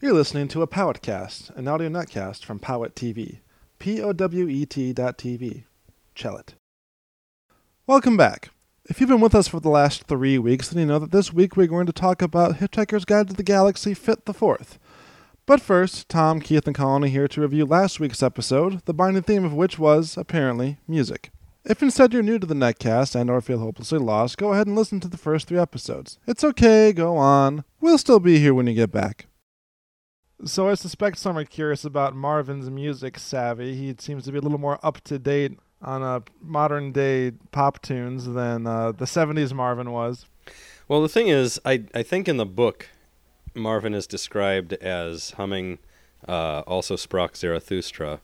You're listening to a Powetcast, an audio netcast from Powet TV. P O W E T dot TV. Chell it. Welcome back. If you've been with us for the last three weeks, then you know that this week we're going to talk about Hitchhiker's Guide to the Galaxy Fit the Fourth. But first, Tom, Keith, and Colin are here to review last week's episode, the binding theme of which was, apparently, music. If instead you're new to the netcast and or feel hopelessly lost, go ahead and listen to the first three episodes. It's okay, go on. We'll still be here when you get back. So I suspect some are curious about Marvin's music savvy. He seems to be a little more up to date on uh, modern day pop tunes than uh, the 70s Marvin was. Well, the thing is, I I think in the book, Marvin is described as humming uh, also Sprach Zarathustra,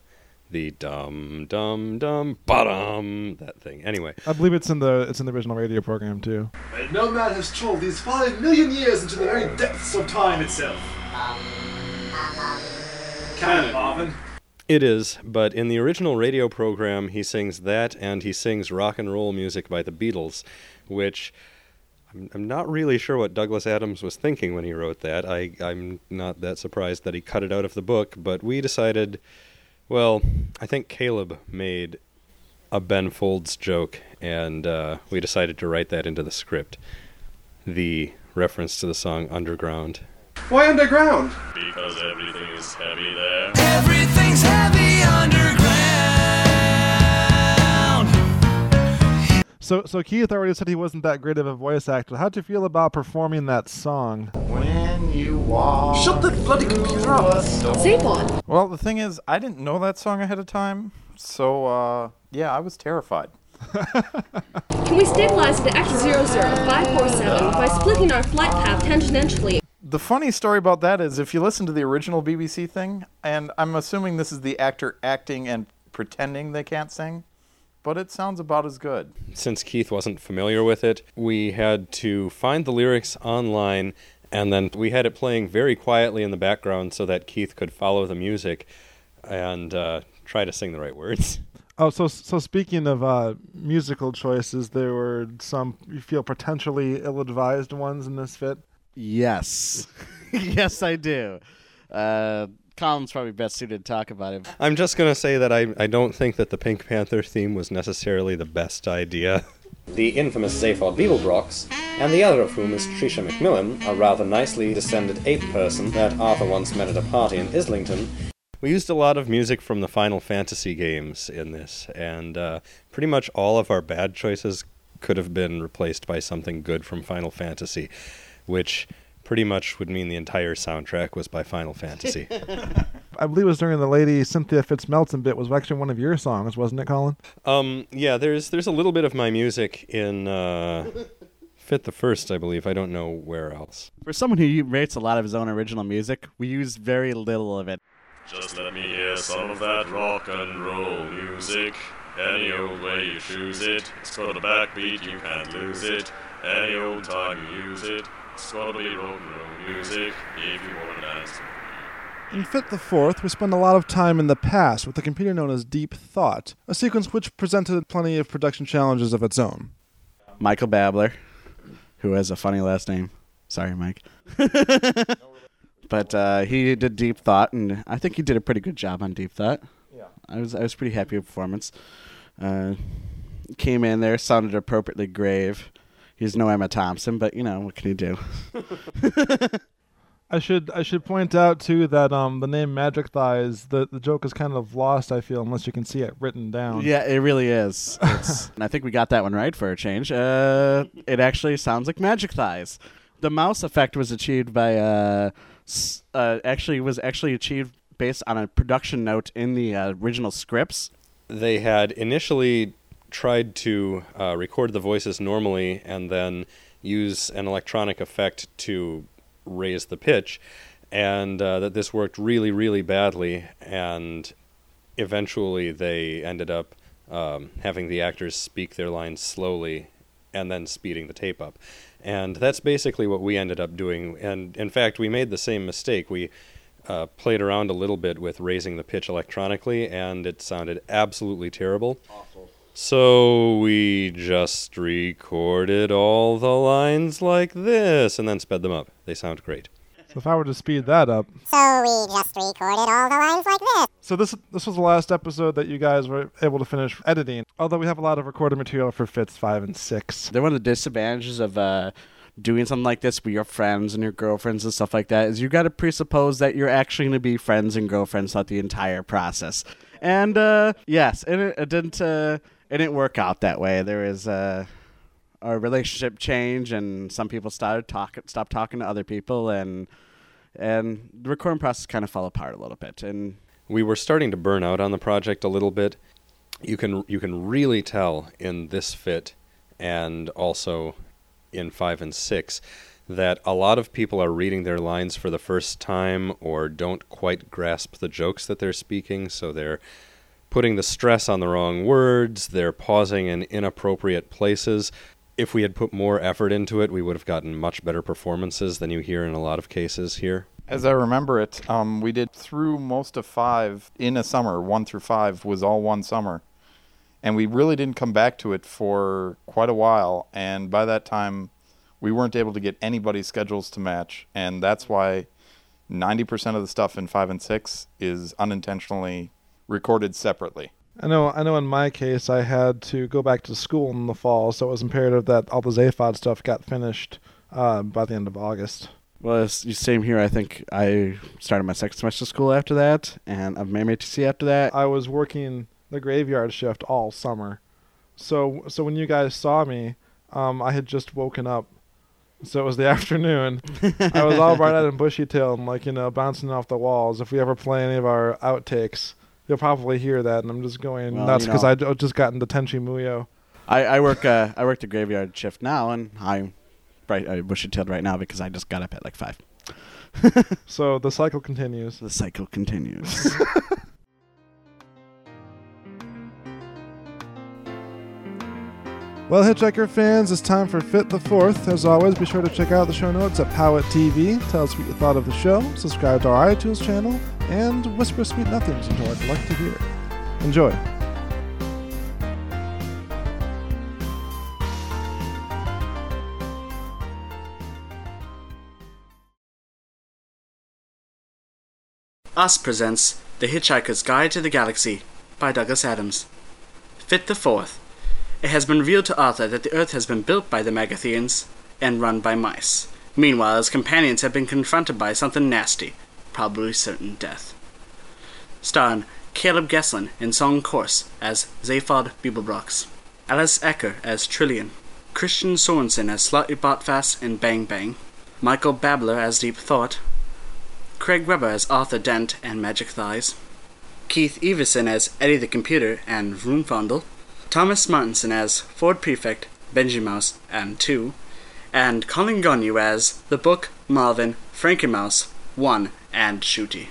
the dum dum dum ba-dum that thing. Anyway, I believe it's in the it's in the original radio program too. And no man has travelled these five million years into the very depths of time itself. Canon, Marvin. it is. But in the original radio program, he sings that, and he sings rock and roll music by the Beatles, which. I'm, I'm not really sure what Douglas Adams was thinking when he wrote that. I, I'm not that surprised that he cut it out of the book, but we decided, well, I think Caleb made a Ben Folds joke, and uh, we decided to write that into the script. The reference to the song Underground. Why underground? Because everything is heavy there. Everything's heavy underground. So so Keith already said he wasn't that great of a voice actor. How'd you feel about performing that song? When you walk Shut the bloody computer up. Say what? Well, the thing is, I didn't know that song ahead of time, so uh, yeah, I was terrified. Can we stabilize it at X00547 by splitting our flight path tangentially? The funny story about that is, if you listen to the original BBC thing, and I'm assuming this is the actor acting and pretending they can't sing, but it sounds about as good. Since Keith wasn't familiar with it, we had to find the lyrics online and then we had it playing very quietly in the background so that Keith could follow the music and uh, try to sing the right words. Oh, so so speaking of uh, musical choices, there were some you feel potentially ill-advised ones in this fit. Yes. yes, I do. Uh, Colin's probably best suited to talk about it. I'm just going to say that I, I don't think that the Pink Panther theme was necessarily the best idea. The infamous Zaphod Beeblebrox, and the other of whom is Tricia McMillan, a rather nicely descended ape person that Arthur once met at a party in Islington. We used a lot of music from the Final Fantasy games in this, and uh, pretty much all of our bad choices could have been replaced by something good from Final Fantasy, which pretty much would mean the entire soundtrack was by Final Fantasy. I believe it was during the lady Cynthia Fitzmelton bit was actually one of your songs, wasn't it, Colin? Um, yeah, there's there's a little bit of my music in uh, Fit the First, I believe. I don't know where else. For someone who rates a lot of his own original music, we use very little of it. Just let me hear some of that rock and roll music. Any old way you choose it. It's got a backbeat, you can't lose it. Any old time you use it. It's gotta rock and roll music if you wanna dance. In Fit the Fourth, we spend a lot of time in the past with a computer known as Deep Thought, a sequence which presented plenty of production challenges of its own. Michael Babler, who has a funny last name. Sorry, Mike. but uh, he did Deep Thought, and I think he did a pretty good job on Deep Thought. Yeah, I was I was pretty happy with the performance. Uh, came in there, sounded appropriately grave. He's no Emma Thompson, but you know what can you do? I should I should point out too that um the name Majikthise the the joke is kind of lost I feel unless you can see it written down. Yeah, it really is. It's, and I think we got that one right for a change. Uh, it actually sounds like Magic Thighs. The mouse effect was achieved by uh, uh, actually was actually achieved based on a production note in the uh, original scripts. They had initially tried to uh, record the voices normally and then use an electronic effect to raise the pitch, and uh, that this worked really, really badly. And eventually, they ended up um, having the actors speak their lines slowly and then speeding the tape up. And that's basically what we ended up doing. And in fact, we made the same mistake. We uh, played around a little bit with raising the pitch electronically, and it sounded absolutely terrible. So we just recorded all the lines like this and then sped them up. They sound great. So if I were to speed that up, So we just recorded all the lines like this. so this this was the last episode that you guys were able to finish editing. Although we have a lot of recorded material for fits five and six. They're one of the disadvantages of uh, doing something like this with your friends and your girlfriends and stuff like that is you got to presuppose that you're actually going to be friends and girlfriends throughout the entire process. And uh, yes, and it, it didn't uh, it didn't work out that way. There is uh, a relationship change, and some people started talking, stopped talking to other people, and and the recording process kind of fell apart a little bit. And we were starting to burn out on the project a little bit. You can you can really tell in this fit and also in 5 and 6 that a lot of people are reading their lines for the first time or don't quite grasp the jokes that they're speaking so they're putting the stress on the wrong words, they're pausing in inappropriate places. If we had put more effort into it, we would have gotten much better performances than you hear in a lot of cases here. As I remember it, um, we did through most of five in a summer. One through five was all one summer. And we really didn't come back to it for quite a while. And by that time, we weren't able to get anybody's schedules to match. And that's why 90% of the stuff in five and six is unintentionally recorded separately. I know. I know. In my case, I had to go back to school in the fall, so it was imperative that all the Zaphod stuff got finished uh, by the end of August. well, it's the same here. I think I started my second semester of school after that, and I've made my TC after that. I was working the graveyard shift all summer, so so when you guys saw me, um, I had just woken up. So it was the afternoon. I was all bright-eyed and bushy-tailed, and like you know, bouncing off the walls. If we ever play any of our outtakes, you'll probably hear that, and I'm just going Well, nuts you because know. I j- just got into Tenchi Muyo. I, I work uh, I work the graveyard shift now, and I'm bright uh, bushy tailed right now because I just got up at like five. So the cycle continues. The cycle continues. Well, Hitchhiker fans, it's time for Fit the Fourth. As always, be sure to check out the show notes at Powet TV. Tell us what you thought of the show, subscribe to our iTunes channel, and whisper sweet nothings until I'd like to hear. Enjoy. Us presents The Hitchhiker's Guide to the Galaxy by Douglas Adams. Fit the Fourth. It has been revealed to Arthur that the Earth has been built by the Magratheans and run by mice. Meanwhile, his companions have been confronted by something nasty, probably certain death. Starring Caleb Gesslin in song chorus as Zaphod Beeblebrox, Alice Ecker as Trillian, Christian Sorensen as Slartibartfast in Bang Bang, Michael Babler as Deep Thought, Craig Webber as Arthur Dent and Majikthise, Keith Everson as Eddie the Computer and Vroomfondel, Thomas Martinson as Ford Prefect, Benji Mouse, and 2, and Colin Gonyu as The Book, Marvin, Frankie Mouse, 1, and Shooty.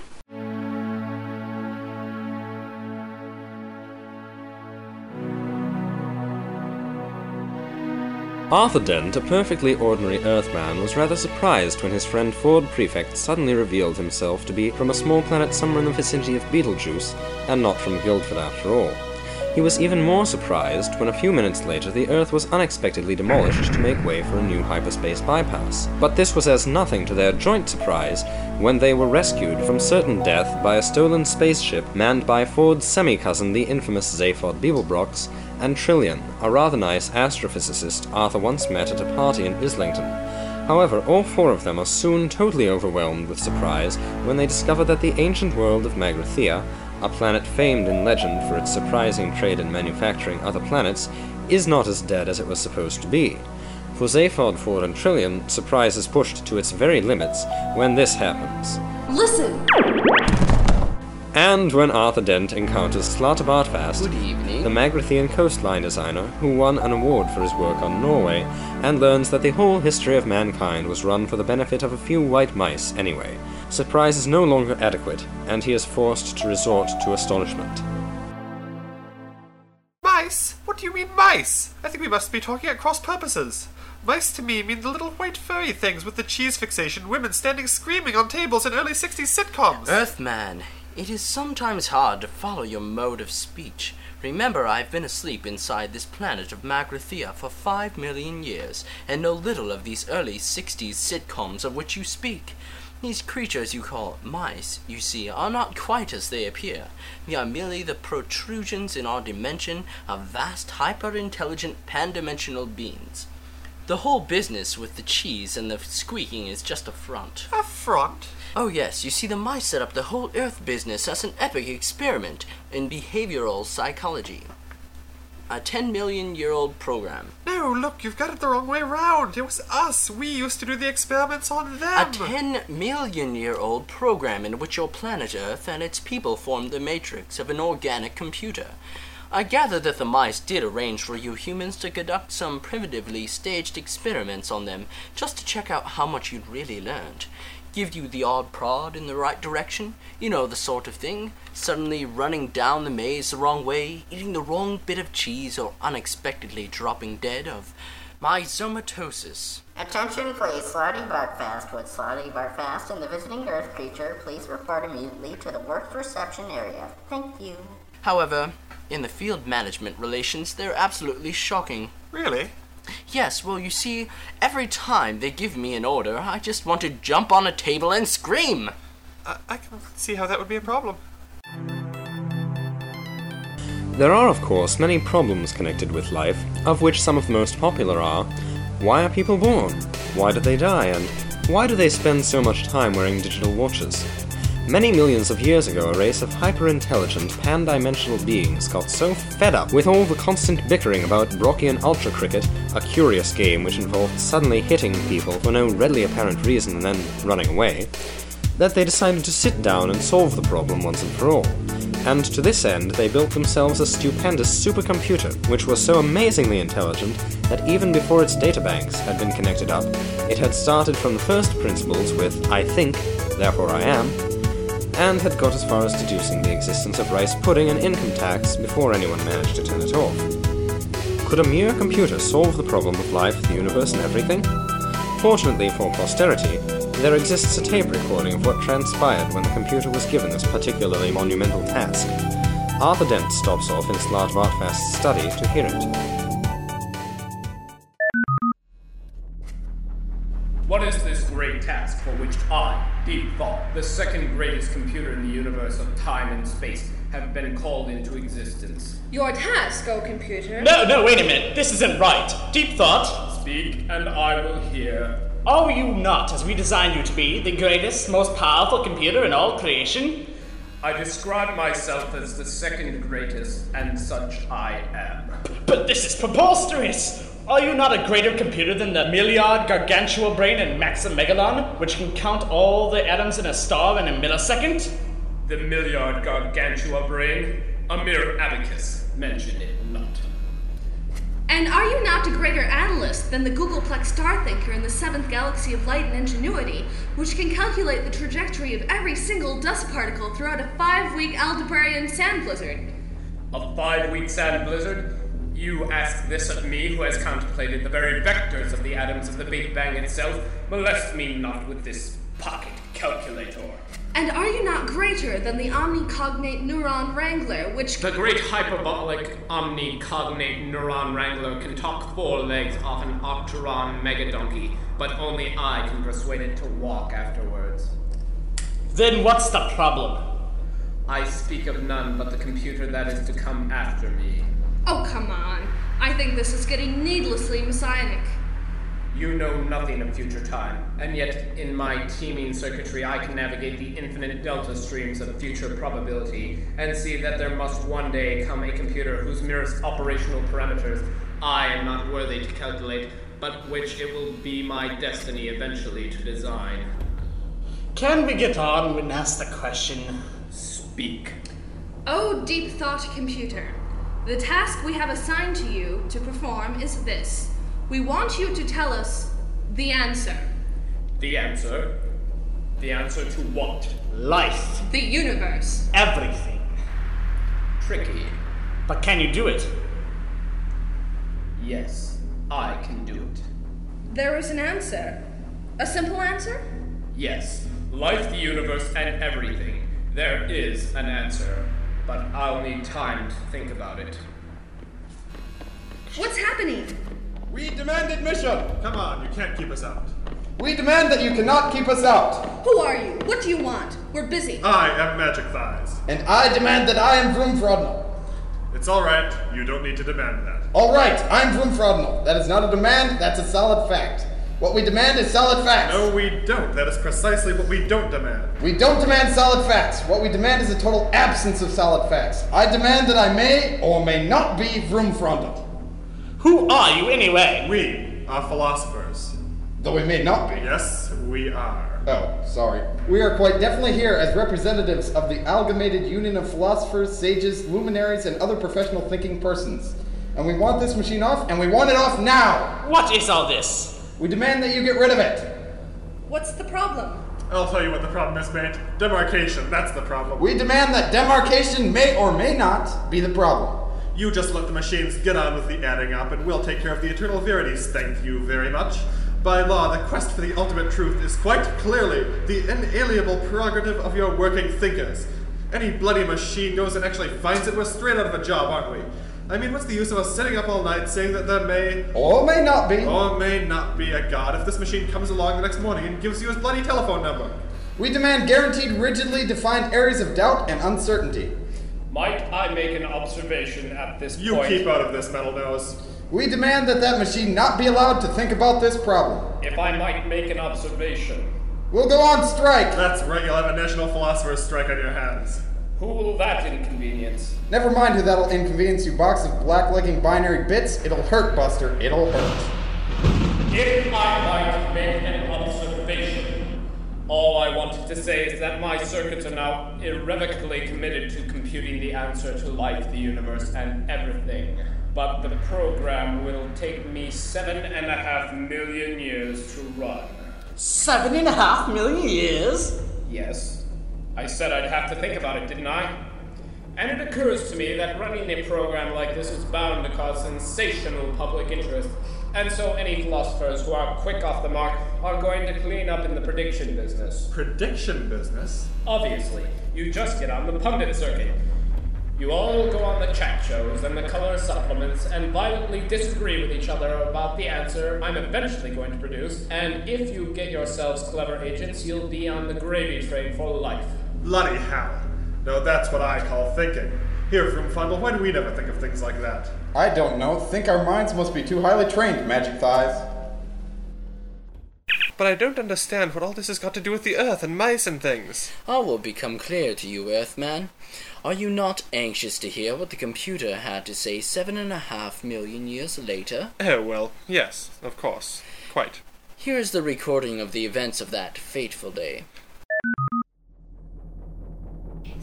Arthur Dent, a perfectly ordinary Earthman, was rather surprised when his friend Ford Prefect suddenly revealed himself to be from a small planet somewhere in the vicinity of Betelgeuse, and not from Guildford after all. He was even more surprised when a few minutes later the Earth was unexpectedly demolished to make way for a new hyperspace bypass. But this was as nothing to their joint surprise when they were rescued from certain death by a stolen spaceship manned by Ford's semi-cousin, the infamous Zaphod Beeblebrox, and Trillian, a rather nice astrophysicist Arthur once met at a party in Islington. However, all four of them are soon totally overwhelmed with surprise when they discover that the ancient world of Magrathea, a planet famed in legend for its surprising trade in manufacturing other planets, is not as dead as it was supposed to be. For Zaphod, Ford, and Trillian, surprise is pushed to its very limits when this happens. Listen! And when Arthur Dent encounters Slartibartfast, the Magrathean coastline designer who won an award for his work on Norway, and learns that the whole history of mankind was run for the benefit of a few white mice anyway. Surprise is no longer adequate, and he is forced to resort to astonishment. Mice? What do you mean, mice? I think we must be talking at cross purposes. Mice to me mean the little white furry things with the cheese fixation women standing screaming on tables in early 60s sitcoms. Earthman, it is sometimes hard to follow your mode of speech. Remember, I've been asleep inside this planet of Magrathea for five million years, and know little of these early 60s sitcoms of which you speak. These creatures you call mice, you see, are not quite as they appear. They are merely the protrusions in our dimension of vast, hyper intelligent, pan dimensional beings. The whole business with the cheese and the squeaking is just a front. A front? Oh, yes, you see, the mice set up the whole Earth business as an epic experiment in behavioral psychology. A 10 million year old program. No, look, you've got it the wrong way round. It was us. We used to do the experiments on them. A 10 million year old program in which your planet Earth and its people formed the matrix of an organic computer. I gather that the mice did arrange for you humans to conduct some primitively staged experiments on them just to check out how much you'd really learned. Give you the odd prod in the right direction, you know, the sort of thing. Suddenly running down the maze the wrong way, eating the wrong bit of cheese, or unexpectedly dropping dead of myxomatosis. Attention please, Slartibartfast. With Slartibartfast and the visiting Earth creature, please report immediately to the work reception area. Thank you. However, in the field management relations, they're absolutely shocking. Really? Yes, well, you see, every time they give me an order, I just want to jump on a table and scream. I, I can see how that would be a problem. There are, of course, many problems connected with life, of which some of the most popular are why are people born? Why do they die? And why do they spend so much time wearing digital watches? Many millions of years ago, a race of hyper intelligent, pan dimensional beings got so fed up with all the constant bickering about Brockian Ultra Cricket, a curious game which involved suddenly hitting people for no readily apparent reason and then running away, that they decided to sit down and solve the problem once and for all. And to this end, they built themselves a stupendous supercomputer, which was so amazingly intelligent that even before its databanks had been connected up, it had started from the first principles with I think, therefore I am, and had got as far as deducing the existence of rice pudding and income tax before anyone managed to turn it off. Could a mere computer solve the problem of life, the universe, and everything? Fortunately for posterity, there exists a tape recording of what transpired when the computer was given this particularly monumental task. Arthur Dent stops off in Slartibartfast's study to hear it. Deep Thought, the second greatest computer in the universe of time and space, have been called into existence? Your task, O computer. No, no, wait a minute. This isn't right. Deep thought. Speak, and I will hear. Are you not, as we designed you to be, the greatest, most powerful computer in all creation? I describe myself as the second greatest, and such I am. But this is preposterous! Are you not a greater computer than the Milliard Gargantubrain and Maximegalon, which can count all the atoms in a star in a millisecond? The Milliard Gargantubrain, a mere abacus, mention it not. And are you not a greater analyst than the Googleplex Star Thinker in the seventh galaxy of light and ingenuity, which can calculate the trajectory of every single dust particle throughout a five week Aldebaran sand blizzard? A five week sand blizzard? You ask this of me, who has contemplated the very vectors of the atoms of the Big Bang itself. Molest me not with this pocket calculator. And are you not greater than the omnicognate neuron wrangler, which. The great hyperbolic omnicognate neuron wrangler can talk four legs off an Arcturan megadonkey, but only I can persuade it to walk afterwards. Then what's the problem? I speak of none but the computer that is to come after me. Oh, come on. I think this is getting needlessly messianic. You know nothing of future time, and yet in my teeming circuitry I can navigate the infinite delta streams of future probability and see that there must one day come a computer whose merest operational parameters I am not worthy to calculate, but which it will be my destiny eventually to design. Can we get on and ask the question? Speak. Oh, deep thought computer. The task we have assigned to you to perform is this. We want you to tell us the answer. The answer? The answer to what? Life. The universe. Everything. Tricky. But can you do it? Yes, I can do it. There is an answer. A simple answer? Yes, life, the universe, and everything. There is an answer, but I'll need time to think about it. What's happening? We demand admission! Come on, you can't keep us out. We demand that you cannot keep us out. Who are you? What do you want? We're busy. I am Majikthise. And I demand that I am Vroomfondel. It's all right. You don't need to demand that. All right, I'm Vroomfondel. That is not a demand, that's a solid fact. What we demand is solid facts. No, we don't. That is precisely what we don't demand. We don't demand solid facts. What we demand is a total absence of solid facts. I demand that I may or may not be Vroomfondel. Who are you anyway? We are philosophers. Though we may not be. Yes, we are. Oh, sorry. We are quite definitely here as representatives of the amalgamated union of philosophers, sages, luminaries, and other professional thinking persons. And we want this machine off, and we want it off now! What is all this? We demand that you get rid of it! What's the problem? I'll tell you what the problem is, mate. Demarcation, that's the problem. We demand that demarcation may or may not be the problem. You just let the machines get on with the adding up, and we'll take care of the eternal verities. Thank you very much. By law, the quest for the ultimate truth is quite clearly the inalienable prerogative of your working thinkers. Any bloody machine goes and actually finds it, we're straight out of a job, aren't we? I mean, what's the use of us sitting up all night saying that there may or may not be or may not be a god if this machine comes along the next morning and gives you his bloody telephone number? We demand guaranteed, rigidly defined areas of doubt and uncertainty. Might I make an observation at this You point? You keep out of this, Metal Nose. We demand that that machine not be allowed to think about this problem. If I might make an observation. We'll go on strike. That's right, you'll have a national philosopher's strike on your hands. Who will that inconvenience? Never mind who that'll inconvenience you, box of blacklegging binary bits. It'll hurt, Buster. It'll hurt. If I might make an observation, all I wanted to say is that my circuits are now irrevocably committed to computing the answer to life, the universe, and everything. But the program will take me seven and a half million years to run. Seven and a half million years? Yes. I said I'd have to think about it, didn't I? And it occurs to me that running a program like this is bound to cause sensational public interest. And so any philosophers who are quick off the mark are going to clean up in the prediction business. Prediction business? Obviously. You just get on the pundit circuit. You all go on the chat shows and the color supplements and violently disagree with each other about the answer I'm eventually going to produce. And if you get yourselves clever agents, you'll be on the gravy train for life. Bloody hell. No, that's what I call thinking. Here, Vroomfondel, why do we never think of things like that? I don't know. Think our minds must be too highly trained, Majikthise. But I don't understand what all this has got to do with the Earth and mice and things. All will become clear to you, Earthman. Are you not anxious to hear what the computer had to say seven and a half million years later? Oh, well, yes, of course. Quite. Here is the recording of the events of that fateful day.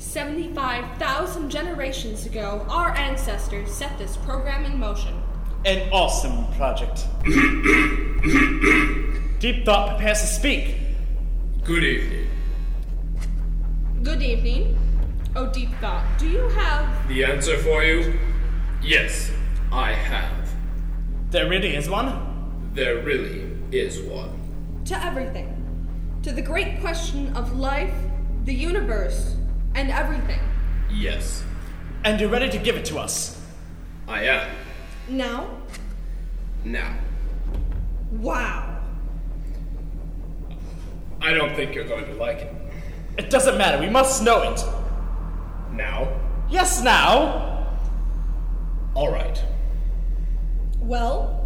75,000 generations ago, our ancestors set this program in motion. An awesome project. Deep Thought prepares to speak. Good evening. Good evening. Oh, Deep Thought, do you have. The answer for you? Yes, I have. There really is one? There really is one. To everything. To the great question of life, the universe, and everything. Yes, And you're ready to give it to us. I am. Now? Now. Wow. I don't think you're going to like it. It doesn't matter, we must know it. Now? Yes, now! All right. Well,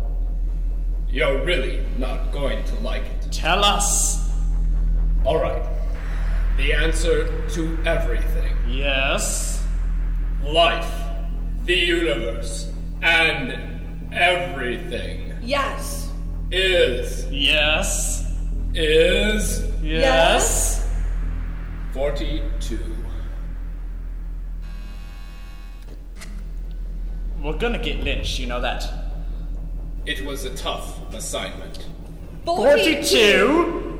You're really not going to like it. Tell us. All right. The answer to everything. Yes. Life, the universe, and everything yes. is. Yes. Is. Yes. 42. We're gonna get lynched, you know that. It was a tough assignment. 42?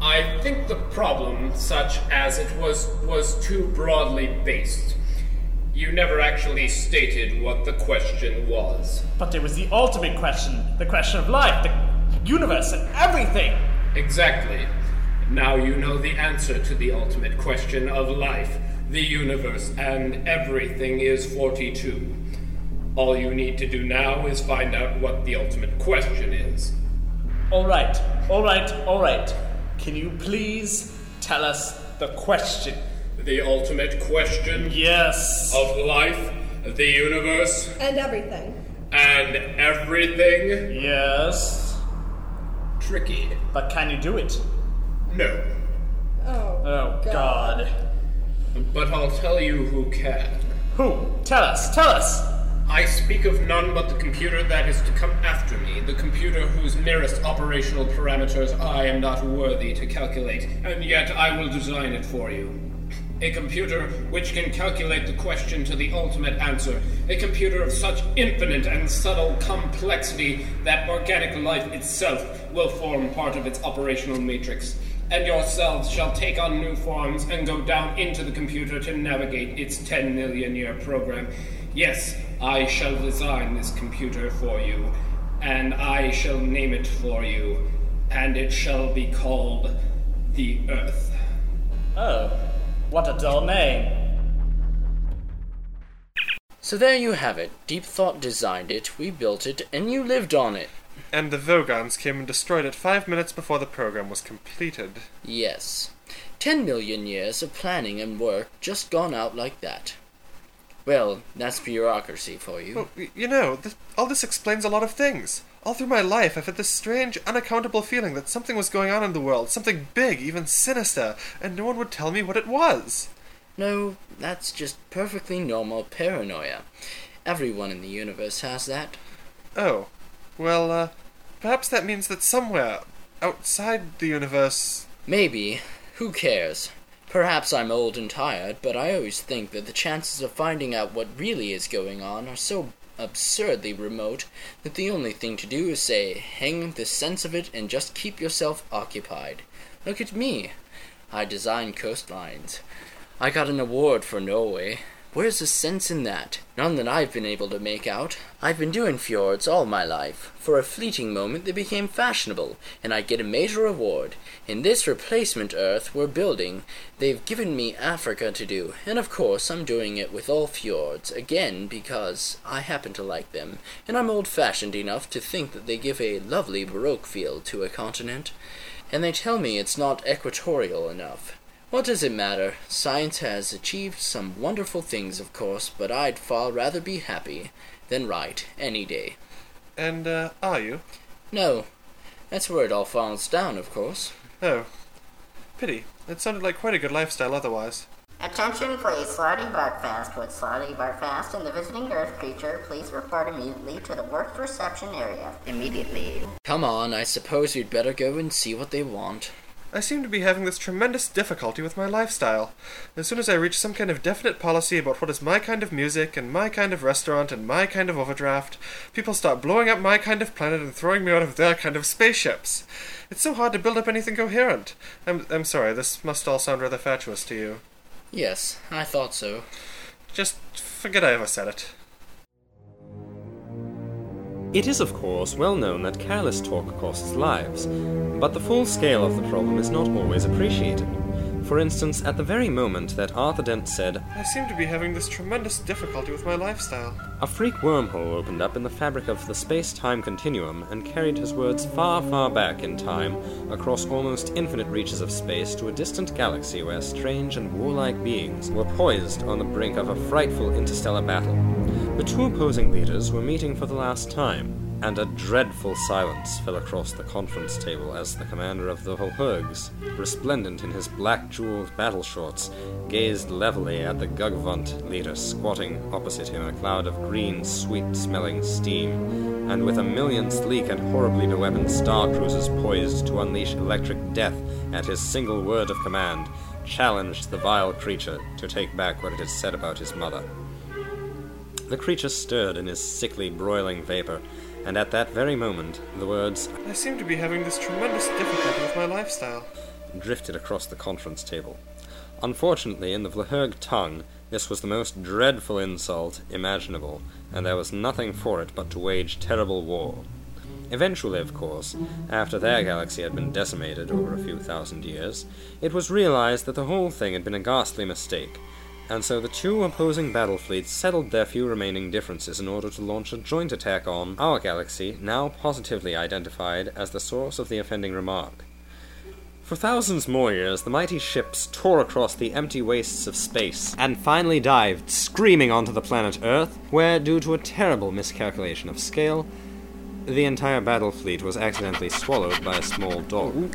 I think the problem, such as it was, was too broadly based. You never actually stated what the question was. But it was the ultimate question the question of life, the universe, and everything. Exactly. Now you know the answer to the ultimate question of life, the universe, and everything is 42. All you need to do now is find out what the ultimate question is. All right, all right, all right. Can you please tell us the question? The ultimate question Yes. of life, the universe, And everything. and everything. Yes. Tricky. But can you do it? No. Oh. Oh, God. But I'll tell you who can. Who? Tell us, tell us! I speak of none but the computer that is to come after me, the computer whose merest operational parameters I am not worthy to calculate, and yet I will design it for you. A computer which can calculate the question to the ultimate answer. A computer of such infinite and subtle complexity that organic life itself will form part of its operational matrix. And yourselves shall take on new forms and go down into the computer to navigate its 10 million year program. Yes, I shall design this computer for you, and I shall name it for you, and it shall be called the Earth. Oh, what a dull name. So there you have it. Deep Thought designed it, we built it, and you lived on it. And the Vogons came and destroyed it five minutes before the program was completed. Yes. Ten million years of planning and work just gone out like that. Well, that's bureaucracy for you. Well, you know, th- all this explains a lot of things. All through my life, I've had this strange, unaccountable feeling that something was going on in the world, something big, even sinister, and no one would tell me what it was. No, that's just perfectly normal paranoia. Everyone in the universe has that. Oh, well, uh, perhaps that means that somewhere outside the universe. Maybe. Who cares? Perhaps I'm old and tired, but I always think that the chances of finding out what really is going on are so absurdly remote that the only thing to do is say, hang the sense of it and just keep yourself occupied. Look at me. I design coastlines. I got an award for Norway. Where's the sense in that? None that I've been able to make out. I've been doing fjords all my life. For a fleeting moment they became fashionable, and I get a major reward. In this replacement Earth we're building, they've given me Africa to do, and of course I'm doing it with all fjords, again because I happen to like them, and I'm old fashioned enough to think that they give a lovely Baroque feel to a continent. And they tell me it's not equatorial enough. What does it matter? Science has achieved some wonderful things, of course, but I'd far rather be happy than right any day. And, uh, are you? No. That's where it all falls down, of course. Oh. Pity. It sounded like quite a good lifestyle otherwise. Attention, please. Slartibartfast with Slartibartfast and the visiting Earth creature. Please report immediately to the work reception area. Immediately. Come on, I suppose you'd better go and see what they want. I seem to be having this tremendous difficulty with my lifestyle. As soon as I reach some kind of definite policy about what is my kind of music, and my kind of restaurant, and my kind of overdraft, people start blowing up my kind of planet and throwing me out of their kind of spaceships. It's so hard to build up anything coherent. I'm, I'm sorry, this must all sound rather fatuous to you. Yes, I thought so. Just forget I ever said it. It is, of course, well known that careless talk costs lives, but the full scale of the problem is not always appreciated. For instance, at the very moment that Arthur Dent said, I seem to be having this tremendous difficulty with my lifestyle. a freak wormhole opened up in the fabric of the space time continuum and carried his words far, far back in time, across almost infinite reaches of space to a distant galaxy where strange and warlike beings were poised on the brink of a frightful interstellar battle. The two opposing leaders were meeting for the last time, and a dreadful silence fell across the conference table as the commander of the Vl'hurgs, resplendent in his black jeweled battle shorts, gazed levelly at the Gugvunt leader squatting opposite him in a cloud of green, sweet smelling steam, and with a million sleek and horribly beweaponed star cruisers poised to unleash electric death at his single word of command, challenged the vile creature to take back what it had said about his mother. The creature stirred in his sickly, broiling vapor, and at that very moment the words I seem to be having this tremendous difficulty with my lifestyle. drifted across the conference table. Unfortunately, in the Vl'hurg tongue, this was the most dreadful insult imaginable, and there was nothing for it but to wage terrible war. Eventually, of course, after their galaxy had been decimated over a few thousand years, it was realized that the whole thing had been a ghastly mistake, and so the two opposing battle fleets settled their few remaining differences in order to launch a joint attack on our galaxy, now positively identified as the source of the offending remark. For thousands more years, the mighty ships tore across the empty wastes of space and finally dived screaming onto the planet Earth, where, due to a terrible miscalculation of scale, the entire battle fleet was accidentally swallowed by a small dog.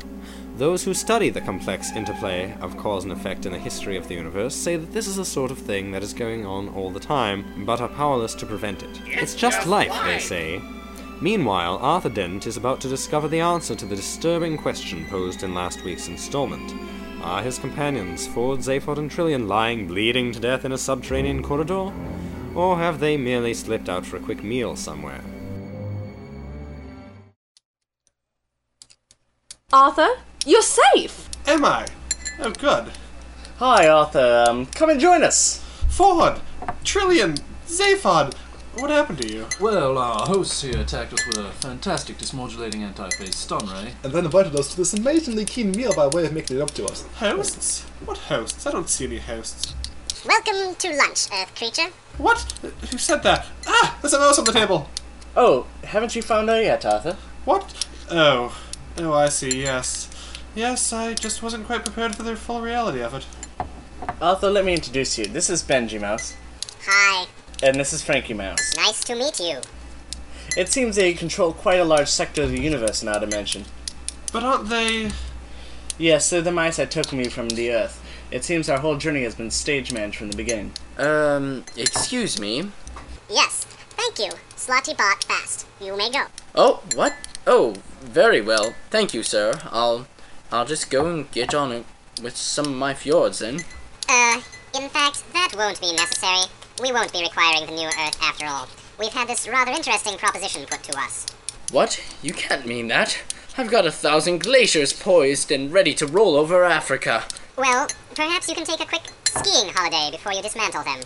Those who study the complex interplay of cause and effect in the history of the universe say that this is the sort of thing that is going on all the time, but are powerless to prevent it. It's just life, they say. Meanwhile, Arthur Dent is about to discover the answer to the disturbing question posed in last week's installment. Are his companions, Ford, Zaphod, and Trillian, lying bleeding to death in a subterranean corridor? Or have they merely slipped out for a quick meal somewhere? Arthur, you're safe! Am I? Oh, good. Hi, Arthur. Um, come and join us. Ford! Trillian! Zaphod! What happened to you? Well, our hosts here attacked us with a fantastic dismodulating anti-phase stun ray. And then invited us to this amazingly keen meal by way of making it up to us. Hosts? What hosts? I don't see any hosts. Welcome to lunch, Earth creature. What? Who said that? Ah! There's a mouse on the table! Oh, haven't you found her yet, Arthur? What? Oh. Oh, I see, yes. Yes, I just wasn't quite prepared for the full reality of it. Arthur, let me introduce you. This is Benji Mouse, Hi. and this is Frankie Mouse. Nice to meet you. It seems they control quite a large sector of the universe in our dimension. But aren't they. Yes, they're the mice that took me from the Earth. It seems our whole journey has been stage managed from the beginning. Um, excuse me. Yes. Thank you. Slartibartfast. You may go. Oh, what? Oh, very well. Thank you, sir. I'll I'll just go and get on it with some of my fjords then. Uh, in fact, that won't be necessary. We won't be requiring the new Earth after all. We've had this rather interesting proposition put to us. What? You can't mean that. I've got a thousand glaciers poised and ready to roll over Africa. Well, perhaps you can take a quick skiing holiday before you dismantle them.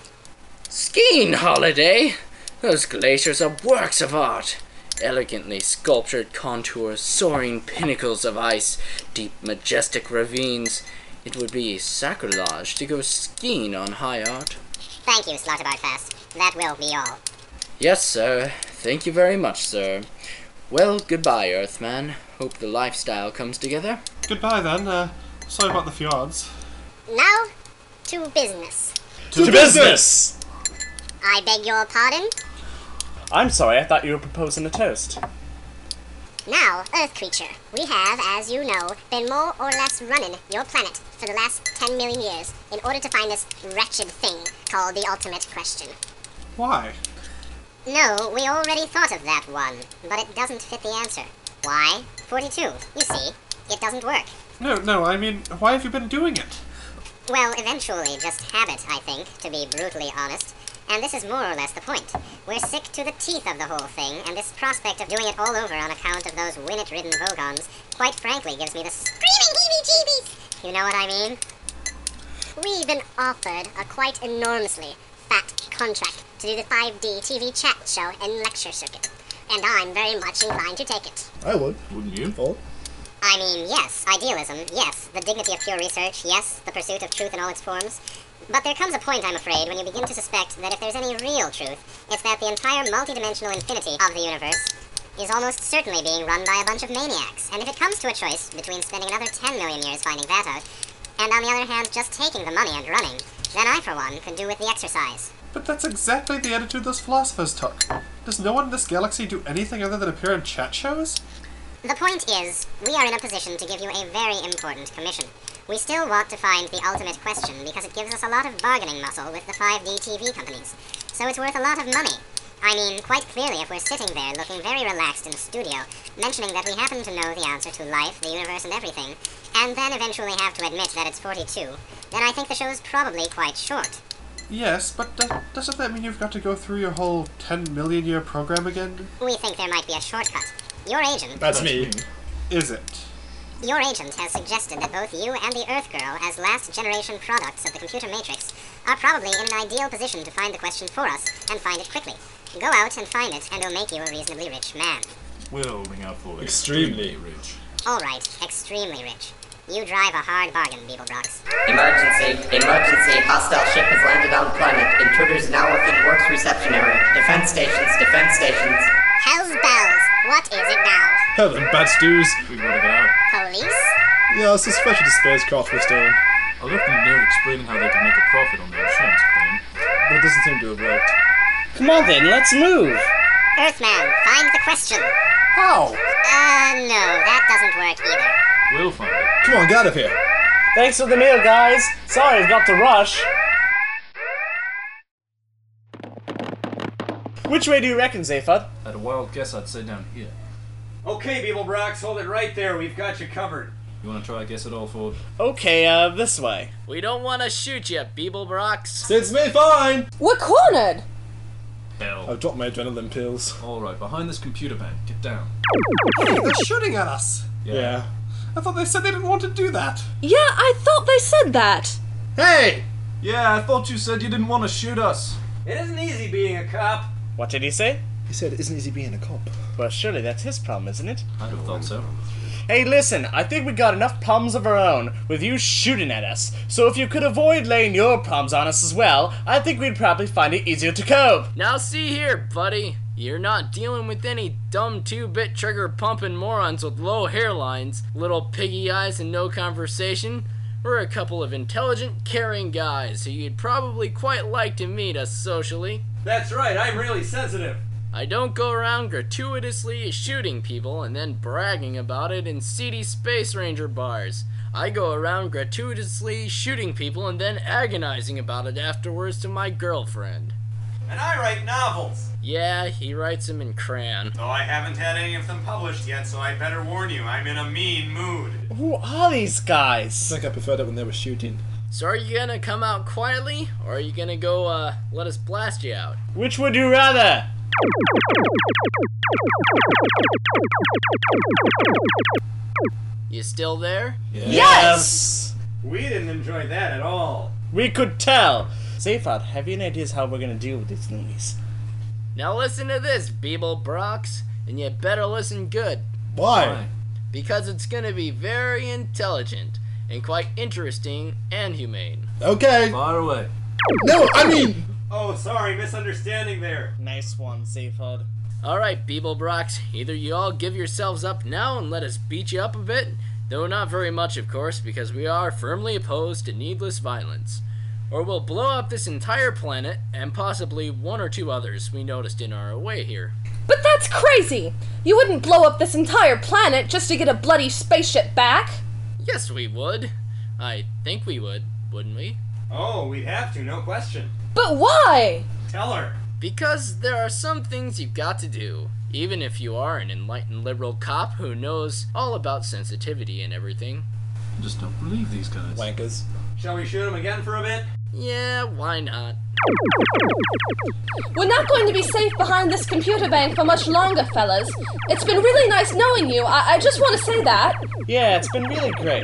Skiing holiday? Those glaciers are works of art. Elegantly sculptured contours, soaring pinnacles of ice, deep, majestic ravines. It would be sacrilege to go skiing on high art. Thank you, Slartibartfast. That will be all. Yes, sir. Thank you very much, sir. Well, goodbye, Earthman. Hope the lifestyle comes together. Goodbye then. Uh, sorry about the fjords. Now, to business. To business! I beg your pardon? I'm sorry, I thought you were proposing a toast. Now, Earth creature, we have, as you know, been more or less running your planet for the last 10 million years in order to find this wretched thing called the ultimate question. Why? No, we already thought of that one, but it doesn't fit the answer. Why? 42. You see, it doesn't work. No, no, I mean, why have you been doing it? Well, eventually, just habit, I think, to be brutally honest. And this is more or less the point. We're sick to the teeth of the whole thing, and this prospect of doing it all over on account of those whinnet-ridden Vogons, quite frankly, gives me the screaming heebie-jeebies! You know what I mean? We've been offered a quite enormously fat contract to do the 5D TV chat show and lecture circuit, and I'm very much inclined to take it. I would. Wouldn't you? Paul? I mean, yes, idealism, yes, the dignity of pure research, yes, the pursuit of truth in all its forms. But there comes a point, I'm afraid, when you begin to suspect that if there's any real truth, it's that the entire multidimensional infinity of the universe is almost certainly being run by a bunch of maniacs. And if it comes to a choice between spending another 10 million years finding that out, and on the other hand, just taking the money and running, then I, for one, could do with the exercise. But that's exactly the attitude those philosophers took. Does no one in this galaxy do anything other than appear in chat shows? The point is, we are in a position to give you a very important commission. We still want to find the ultimate question because it gives us a lot of bargaining muscle with the 5D TV companies. So it's worth a lot of money. I mean, quite clearly, if we're sitting there looking very relaxed in the studio, mentioning that we happen to know the answer to life, the universe, and everything, and then eventually have to admit that it's 42, then I think the show's probably quite short. Yes, but uh, doesn't that mean you've got to go through your whole 10 million year program again? We think there might be a shortcut. Your agent. That's me. Is it? Your agent has suggested that both you and the Earth Girl, as last-generation products of the computer matrix, are probably in an ideal position to find the question for us, and find it quickly. Go out and find it, and it'll make you a reasonably rich man. We're holding out for extremely, extremely rich. Alright, extremely rich. You drive a hard bargain, Beeblebrox. Emergency! Emergency! Hostile ship has landed on planet. Intruders now within works reception area. Defense stations, defense stations. Hell's bells! What is it now? Hell and bad stews! We got to get out. Police? Yeah, it's a special spacecraft we're stealing. I left them a note explaining how they could make a profit on their insurance claim. But it doesn't seem to have worked. Come on then, let's move. Earthman, find the question. How? Uh, no, that doesn't work either. We'll find it. Come on, get out of here. Thanks for the meal, guys. Sorry I've got to rush. Which way do you reckon, Zaphod? At a wild guess, I'd say down here. Okay, Beeblebrox, hold it right there. We've got you covered. You want to try guess it all, Ford? Okay, uh, this way. We don't want to shoot you, Beeblebrox. Suits me fine. We're cornered. Hell. I've dropped my adrenaline pills. All right, behind this computer bank. Get down. Hey, they're shooting at us. Yeah. I thought they said they didn't want to do that. Yeah, I thought they said that. Hey! Yeah, I thought you said you didn't want to shoot us. It isn't easy being a cop. What did he say? He said "Isn't easy being a cop. Well, surely that's his problem, isn't it? I'd have thought so. Hey, listen, I think we got enough problems of our own with you shooting at us. So if you could avoid laying your problems on us as well, I think we'd probably find it easier to cope. Now see here, buddy. You're not dealing with any dumb two-bit trigger pumping morons with low hairlines, little piggy eyes, and no conversation. We're a couple of intelligent, caring guys who you'd probably quite like to meet us socially. That's right, I'm really sensitive. I don't go around gratuitously shooting people and then bragging about it in seedy Space Ranger bars. I go around gratuitously shooting people and then agonizing about it afterwards to my girlfriend. And I write novels. Yeah, he writes them in crayon. Though I haven't had any of them published yet, so I'd better warn you, I'm in a mean mood. Who are these guys? I think I preferred it when they were shooting. So are you gonna come out quietly, or are you gonna go, uh, let us blast you out? Which would you rather? You still there? Yes! We didn't enjoy that at all. We could tell. Zaphod, have you any ideas how we're gonna deal with these loonies? Now listen to this, Beeblebrox, and you better listen good. Why? Because it's gonna be very intelligent, and quite interesting and humane. Okay. Far away. No, I mean. Oh, sorry, misunderstanding there. Nice one, Zaphod. Alright, Beeblebrox, either you all give yourselves up now and let us beat you up a bit, though not very much, of course, because we are firmly opposed to needless violence. Or we'll blow up this entire planet, and possibly one or two others we noticed in our way here. But that's crazy! You wouldn't blow up this entire planet just to get a bloody spaceship back. Yes, we would. I think we would, wouldn't we? Oh, we'd have to, no question. But why? Tell her. Because there are some things you've got to do, even if you are an enlightened liberal cop who knows all about sensitivity and everything. I just don't believe these guys. Wankers. Shall we shoot him again for a bit? Yeah, why not? We're not going to be safe behind this computer bank for much longer, fellas. It's been really nice knowing you. I, I just want to say that. Yeah, it's been really great.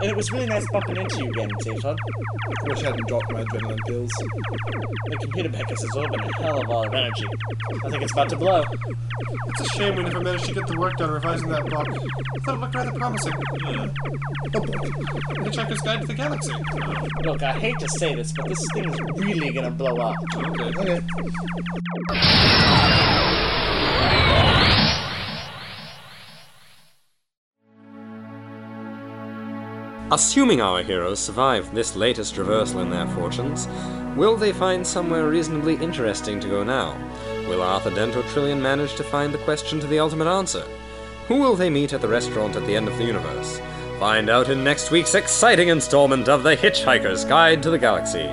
And it was really nice bumping into you again, Zaphod. I wish I hadn't dropped my adrenaline pills. The computer bank has absorbed a hell of a lot of energy. I think it's about to blow. It's a shame we never managed to get the work done revising that book. I thought it looked rather promising. Yeah. A book. Hitchhiker's Guide to the Galaxy. Look, I hate to say this, but this thing is really gonna blow up. Okay. Okay. Assuming our heroes survive this latest reversal in their fortunes, will they find somewhere reasonably interesting to go now? Will Arthur Dent or Trillian manage to find the question to the ultimate answer? Who will they meet at the restaurant at the end of the universe? Find out in next week's exciting installment of The Hitchhiker's Guide to the Galaxy.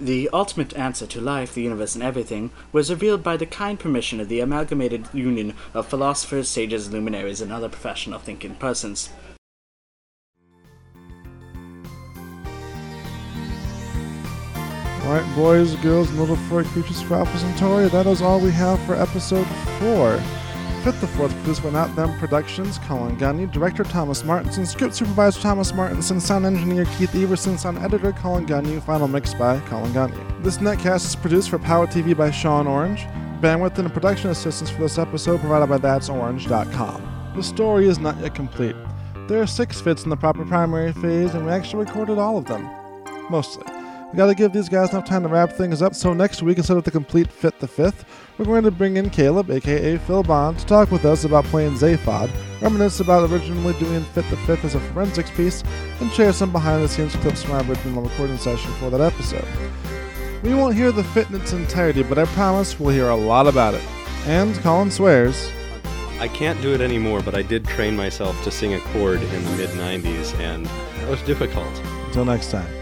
The ultimate answer to life, the universe, and everything was revealed by the kind permission of the amalgamated union of philosophers, sages, luminaries, and other professional thinking persons. Alright, boys, girls, and little furry creatures for Alpha Centauri, that is all we have for episode 4. Fit the Fourth, produced by Not Them Productions, Colin Gunny, director Thomas Martinson, script supervisor Thomas Martinson, sound engineer Keith Everson, sound editor Colin Gunny, final mix by Colin Gunny. This netcast is produced for Powet TV by Sean Orange. Bandwidth and production assistance for this episode provided by That'sOrange.com. The story is not yet complete. There are six fits in the proper primary phase, and we actually recorded all of them. Mostly. We gotta give these guys enough time to wrap things up, so next week, instead of the complete Fit the Fifth, we're going to bring in Caleb, aka Phil Bond, to talk with us about playing Zaphod, reminisce about originally doing Fit the Fifth as a forensics piece, and share some behind the scenes clips from our original recording session for that episode. We won't hear the fit in its entirety, but I promise we'll hear a lot about it. And Colin swears. I can't do it anymore, but I did train myself to sing a chord in the mid 90s, and it was difficult. Until next time.